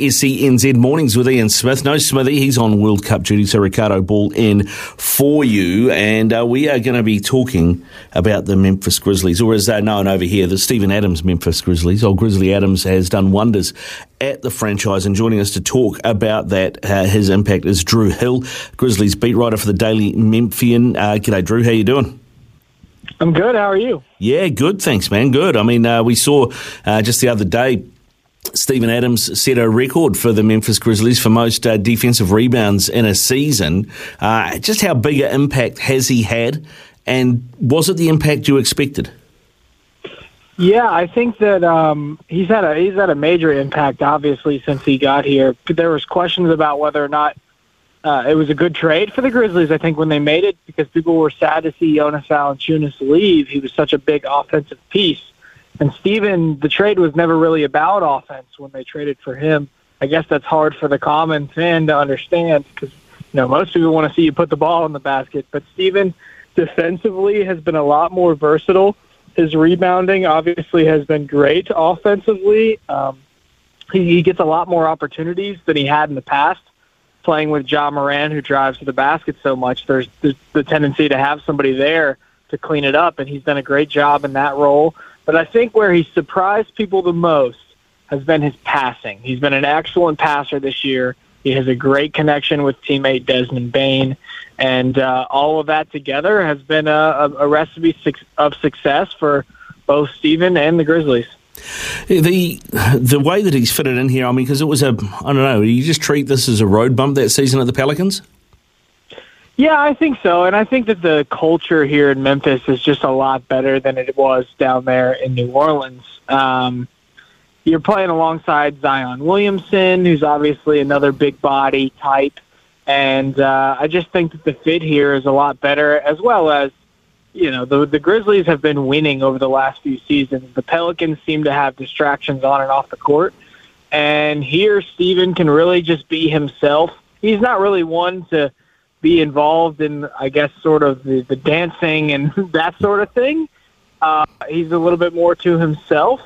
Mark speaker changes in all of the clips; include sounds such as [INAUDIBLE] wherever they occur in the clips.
Speaker 1: SENZ Mornings with Ian Smith. No Smithy, he's on World Cup duty, so Ricardo Ball in for you. And uh, we are going to be talking about the Memphis Grizzlies, or as they're known over here, the Steven Adams Memphis Grizzlies. Old Grizzly Adams has done wonders at the franchise, and joining us to talk about that, uh, his impact is Drew Hill, Grizzlies beat writer for the Daily Memphian. Uh, g'day, Drew. How you doing?
Speaker 2: I'm good. How are you?
Speaker 1: Yeah, good. Thanks, man. Good. I mean, uh, we saw uh, just the other day Steven Adams set a record for the Memphis Grizzlies for most uh, defensive rebounds in a season. Uh, just how big an impact has he had, and was it the impact you expected?
Speaker 2: Yeah, I think that um, he's had a he's had a major impact. Obviously, since he got here, there was questions about whether or not uh, it was a good trade for the Grizzlies. I think when they made it, because people were sad to see Jonas Valanciunas leave. He was such a big offensive piece. And Steven, the trade was never really about offense when they traded for him. I guess that's hard for the common fan to understand because you know most people want to see you put the ball in the basket. But Steven defensively has been a lot more versatile. His rebounding obviously has been great offensively. Um, he, he gets a lot more opportunities than he had in the past. Playing with Ja Morant, who drives to the basket so much, there's, there's the tendency to have somebody there to clean it up, and he's done a great job in that role. But I think where he surprised people the most has been his passing. He's been an excellent passer this year. He has a great connection with teammate Desmond Bane, and uh, all of that together has been a, a, a recipe of success for both Steven and the Grizzlies.
Speaker 1: The the way that he's fitted in here, I mean, because it was a I don't know, you just treat this as a road bump that season at the Pelicans.
Speaker 2: Yeah, I think so, and I think that the culture here in Memphis is just a lot better than it was down there in New Orleans. Um, you're playing alongside Zion Williamson, who's obviously another big body type, and uh, I just think that the fit here is a lot better, as well as you know the the Grizzlies have been winning over the last few seasons. The Pelicans seem to have distractions on and off the court, and here Steven can really just be himself. He's not really one to be involved in, I guess, sort of the, the dancing and [LAUGHS] that sort of thing. Uh, he's a little bit more to himself,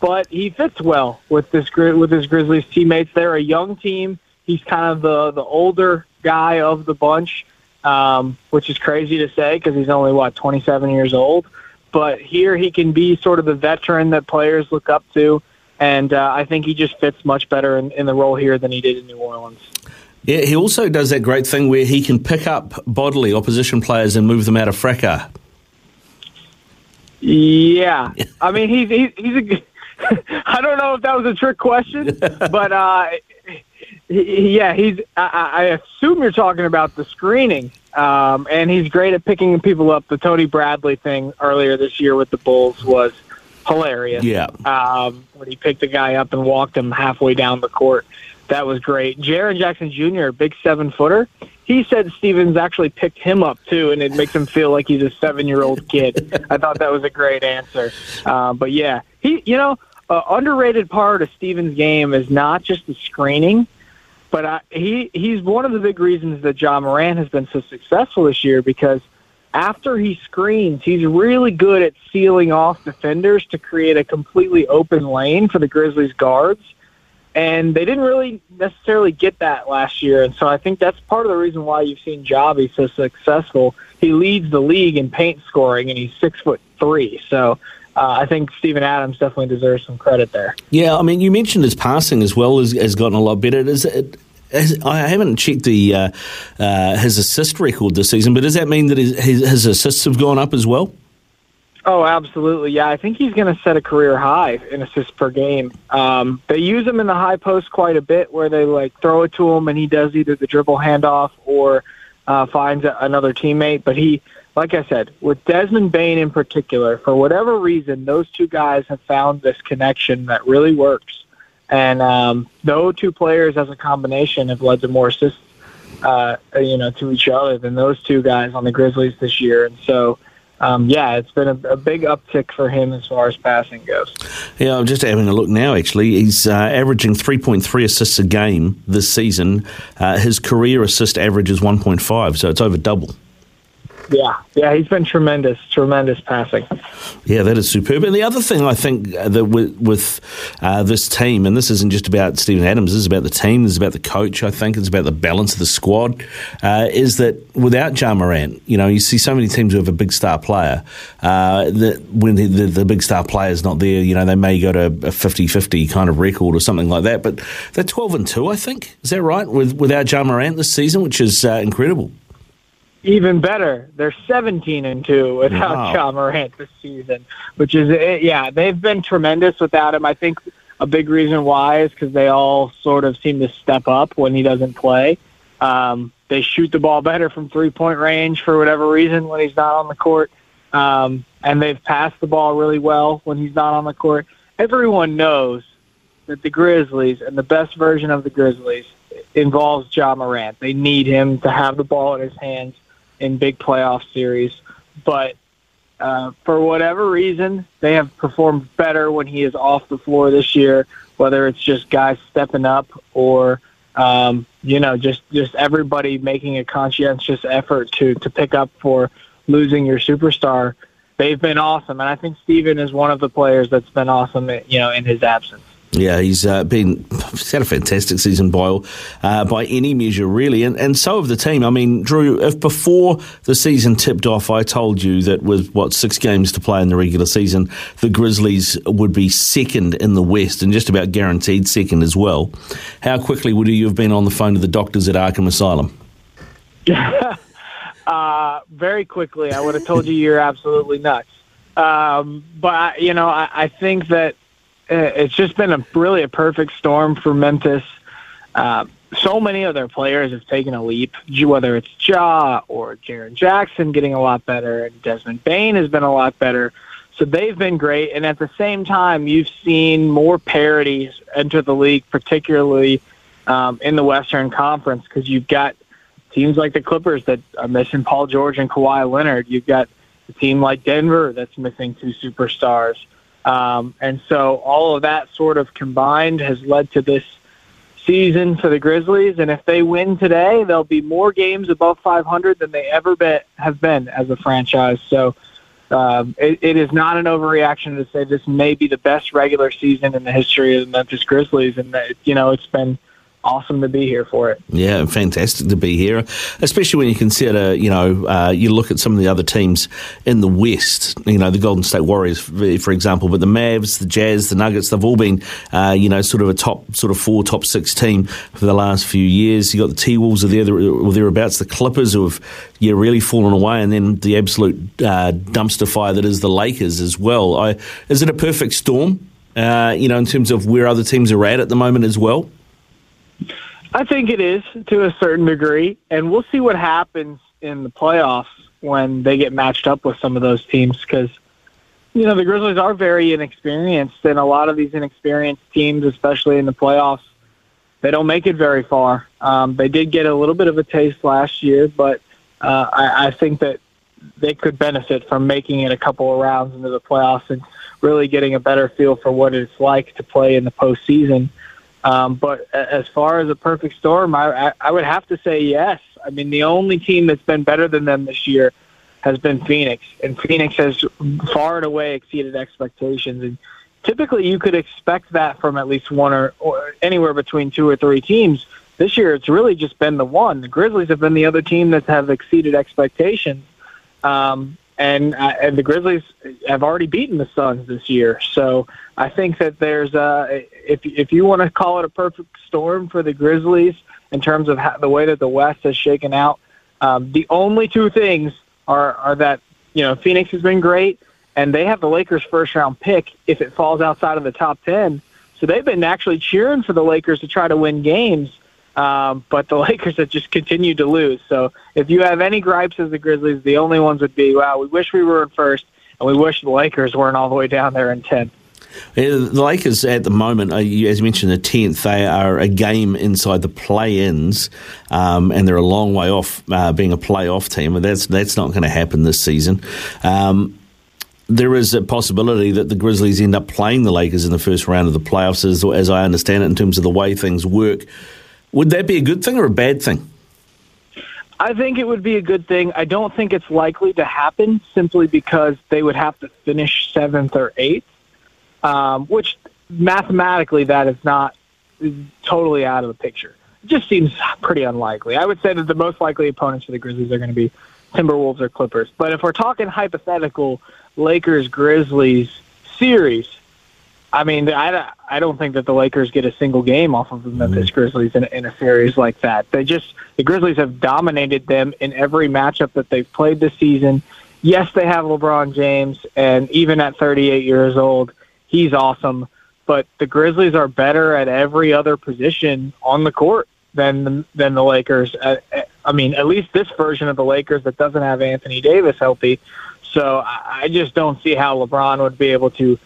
Speaker 2: but he fits well with this with his Grizzlies teammates. They're a young team. He's kind of the the older guy of the bunch, um, which is crazy to say because he's only what 27 years old. But here he can be sort of the veteran that players look up to, and uh, I think he just fits much better in, in the role here than he did in New Orleans.
Speaker 1: Yeah, he also does that great thing where he can pick up bodily opposition players and move them out of fracas.
Speaker 2: Yeah, [LAUGHS] I mean he's he's, he's a. [LAUGHS] I don't know if that was a trick question, [LAUGHS] but uh, he, yeah, he's. I, I assume you're talking about the screening, um, and he's great at picking people up. The Tony Bradley thing earlier this year with the Bulls was hilarious.
Speaker 1: Yeah,
Speaker 2: um, when he picked the guy up and walked him halfway down the court. That was great. Jaren Jackson Jr., big seven footer. He said Stevens actually picked him up too, and it makes him feel like he's a seven year old kid. I thought that was a great answer. Uh, but yeah, he, you know, uh, underrated part of Stevens' game is not just the screening, but I, he he's one of the big reasons that Ja Morant has been so successful this year because after he screens, he's really good at sealing off defenders to create a completely open lane for the Grizzlies guards and they didn't really necessarily get that last year. And so I think that's part of the reason why you've seen Javi so successful. He leads the league in paint scoring, and he's six foot three. So uh, I think Steven Adams definitely deserves some credit there.
Speaker 1: Yeah, I mean, you mentioned his passing as well has, has gotten a lot better. Is I haven't checked the uh, uh, his assist record this season, but does that mean that his, his assists have gone up as well?
Speaker 2: Oh, absolutely. Yeah, I think he's going to set a career high in assists per game. Um, they use him in the high post quite a bit, where they like throw it to him and he does either the dribble handoff or uh, finds another teammate. But he, like I said, with Desmond Bane in particular, for whatever reason, those two guys have found this connection that really works. And um, those two players, as a combination, have led to more assists, uh, you know, to each other than those two guys on the Grizzlies this year. And so um, yeah, it's been a, a, big uptick for him as far as passing goes.
Speaker 1: Yeah, I'm just having a look now. Actually, he's uh, averaging 3.3 assists a game this season. Uh, his career assist average is 1.5, so it's over double.
Speaker 2: Yeah, yeah, he's been tremendous, tremendous passing.
Speaker 1: Yeah, that is superb. And the other thing I think uh, that with, with uh, this team, and this isn't just about Steven Adams, this is about the team, this is about the coach. I think it's about the balance of the squad. Uh, is that without Ja Morant, you know, you see so many teams who have a big star player. Uh, that when the, the, the, big star player is not there, you know, they may go to a 50-50 kind of record or something like that. But they're twelve and two, I think. Is that right? With without Ja Morant this season, which is uh, incredible
Speaker 2: even better. They're 17 and 2 without wow. Ja Morant this season, which is, eh, yeah, they've been tremendous without him. I think a big reason why is because they all sort of seem to step up when he doesn't play. Um, they shoot the ball better from three point range for whatever reason when he's not on the court. Um, and they've passed the ball really well when he's not on the court. Everyone knows that the Grizzlies and the best version of the Grizzlies involves Ja Morant. They need him to have the ball in his hands in big playoff series. But uh, for whatever reason, they have performed better when he is off the floor this year. Whether it's just guys stepping up or um, you know just just everybody making a conscientious effort to to pick up for losing your superstar. They've been awesome, and I think Steven is one of the players that's been awesome. You know, in his absence.
Speaker 1: Yeah, he's uh, been he's had a fantastic season by uh, by any measure, really, and and so have the team. I mean, Drew, if before the season tipped off, I told you that with what six games to play in the regular season, the Grizzlies would be second in the West and just about guaranteed second as well. How quickly would you have been on the phone to the doctors at Arkham Asylum? [LAUGHS]
Speaker 2: uh, very quickly, I would have told you you're absolutely nuts. Um, but you know, I, I think that it's just been a really a perfect storm for Memphis. Uh, so many of their players have taken a leap, whether it's Ja or Jaren Jackson getting a lot better, and Desmond Bane has been a lot better. So they've been great, and at the same time, you've seen more parity enter the league, particularly um, in the Western Conference, because you've got teams like the Clippers that are missing Paul George and Kawhi Leonard. You've got a team like Denver that's missing two superstars. Um, and so all of that sort of combined has led to this season for the Grizzlies. And if they win today, there'll be more games above 500 than they ever be, have been as a franchise. So um, it, it is not an overreaction to say this may be the best regular season in the history of the Memphis Grizzlies. And, that, you know, it's been awesome to be here for it.
Speaker 1: Yeah, fantastic to be here, especially when you consider, you know, uh, you look at some of the other teams in the West, you know, the Golden State Warriors, for example, but the Mavs, the Jazz, the Nuggets, they've all been, uh, you know, sort of a top, sort of four, top six team for the last few years. You've got the T Wolves are there or thereabouts, the Clippers who have, yeah, really fallen away, and then the absolute uh, dumpster fire that is the Lakers as well. I, is it a perfect storm? Uh, you know, in terms of where other teams are at at the moment as well.
Speaker 2: I think it is to a certain degree, and we'll see what happens in the playoffs when they get matched up with some of those teams because you know the Grizzlies are very inexperienced, and a lot of these inexperienced teams, especially in the playoffs, they don't make it very far. Um, they did get a little bit of a taste last year, but uh, I, I think that they could benefit from making it a couple of rounds into the playoffs and really getting a better feel for what it's like to play in the postseason. Um, but as far as a perfect storm, I, I would have to say yes. I mean, the only team that's been better than them this year has been Phoenix, and Phoenix has far and away exceeded expectations. And typically, you could expect that from at least one or, or anywhere between two or three teams. This year, it's really just been the one. The Grizzlies have been the other team that have exceeded expectations. Um, and uh, and the Grizzlies have already beaten the Suns this year. So I think that there's a if if you want to call it a perfect storm for the Grizzlies in terms of how, the way that the West has shaken out. Um, the only two things are are that you know Phoenix has been great, and they have the Lakers' first round pick if it falls outside of the top ten. So they've been actually cheering for the Lakers to try to win games, um, but the [LAUGHS] Lakers have just continued to lose. So if you have any gripes as the Grizzlies, the only ones would be, wow, we wish we were in first, and we wish the Lakers weren't all the way down there in tenth.
Speaker 1: The Lakers at the moment, as you mentioned, the tenth. They are a game inside the play-ins, um, and they're a long way off uh, being a playoff team. And that's that's not going to happen this season. Um, there is a possibility that the Grizzlies end up playing the Lakers in the first round of the playoffs, as, as I understand it, in terms of the way things work. Would that be a good thing or a bad thing?
Speaker 2: I think it would be a good thing. I don't think it's likely to happen simply because they would have to finish seventh or eighth, um, which mathematically that is not totally out of the picture. It just seems pretty unlikely. I would say that the most likely opponents for the Grizzlies are going to be Timberwolves or Clippers. But if we're talking hypothetical Lakers Grizzlies series, I mean, I, I don't think that the Lakers get a single game off of the Memphis mm-hmm. Grizzlies in, in a series like that. They just the Grizzlies have dominated them in every matchup that they've played this season. Yes, they have LeBron James, and even at 38 years old, he's awesome. But the Grizzlies are better at every other position on the court than the, than the Lakers. Uh, uh, I mean, at least this version of the Lakers that doesn't have Anthony Davis healthy. So I just don't see how LeBron would be able to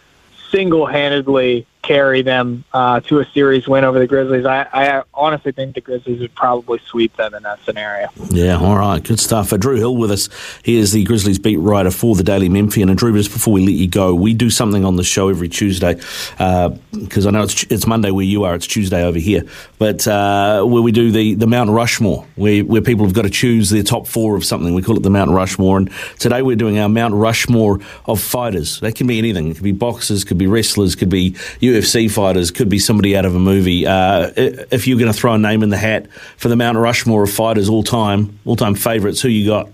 Speaker 2: single-handedly carry them uh, to a series win over the Grizzlies. I, I, honestly think the Grizzlies would probably sweep them in that scenario.
Speaker 1: Yeah, all right, good stuff. Uh, Drew Hill with us. He is the Grizzlies beat writer for the Daily Memphian. And Drew, just before we let you go, we do something on the show every Tuesday because uh, I know it's, it's Monday where you are, it's Tuesday over here, but uh, where we do the, the Mount Rushmore, where, where people have got to choose their top four of something. We call it the Mount Rushmore. And today we're doing our Mount Rushmore of fighters. That can be anything. It could be boxers, could be wrestlers, could be UFC fighters, could be somebody out of a movie. Uh, if you're going to throw a name in the hat for the Mount Rushmore of fighters all time, all time favourites, who you got?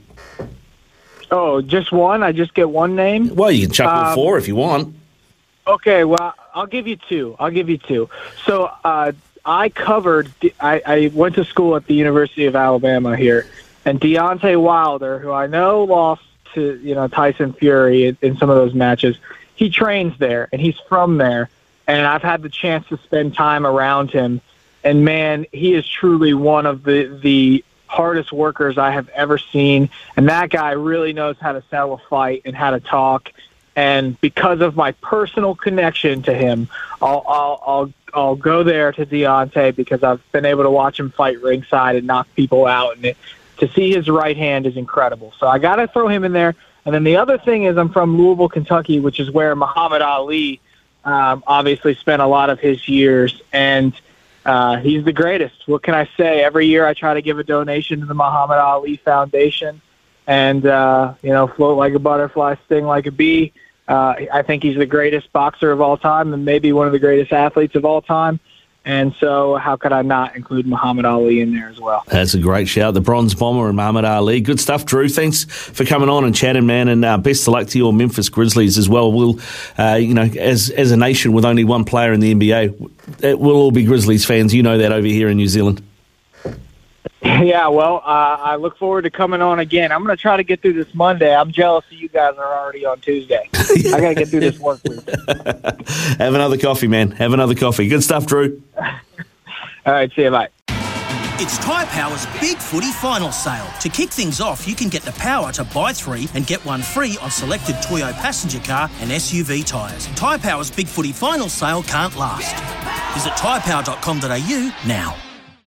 Speaker 2: Oh, just one? I just get one name?
Speaker 1: Well, you can chuck um, four if you want.
Speaker 2: Okay, well, I'll give you two. I'll give you two. So uh, I covered, I, I went to school at the University of Alabama here, and Deontay Wilder, who I know lost to you know Tyson Fury in, in some of those matches, he trains there and he's from there and I've had the chance to spend time around him. And man, he is truly one of the the hardest workers I have ever seen. And that guy really knows how to sell a fight and how to talk. And because of my personal connection to him, I'll I'll I'll, I'll go there to Deontay because I've been able to watch him fight ringside and knock people out. And it, to see his right hand is incredible. So I got to throw him in there. And then the other thing is, I'm from Louisville, Kentucky, which is where Muhammad Ali um, obviously spent a lot of his years, and uh, he's the greatest. What can I say? Every year I try to give a donation to the Muhammad Ali Foundation, and uh, you know, float like a butterfly, sting like a bee. Uh, I think he's the greatest boxer of all time, and maybe one of the greatest athletes of all time. And so, how could I not include Muhammad Ali in there as well?
Speaker 1: That's a great shout. The Bronze Bomber and Muhammad Ali. Good stuff, Drew. Thanks for coming on and chatting, man. And uh, best of luck to your Memphis Grizzlies as well. We'll, uh, you know, as as a nation with only one player in the NBA, we'll all be Grizzlies fans. You know that over here in New Zealand. [LAUGHS]
Speaker 2: Yeah, well, uh, I look forward to coming on again. I'm going to try to get through this Monday. I'm jealous that you guys are already on Tuesday. I got to get through this work week. [LAUGHS]
Speaker 1: Have another coffee, man. Have another coffee. Good stuff, Drew. [LAUGHS]
Speaker 2: All right, see you. Bye.
Speaker 3: It's Tyre Power's Big Footy Final Sale. To kick things off, you can get the power to buy three and get one free on selected Toyo passenger car and SUV tyres. Tyre Power's Big Footy Final Sale can't last. Visit tyrepower.com.au now.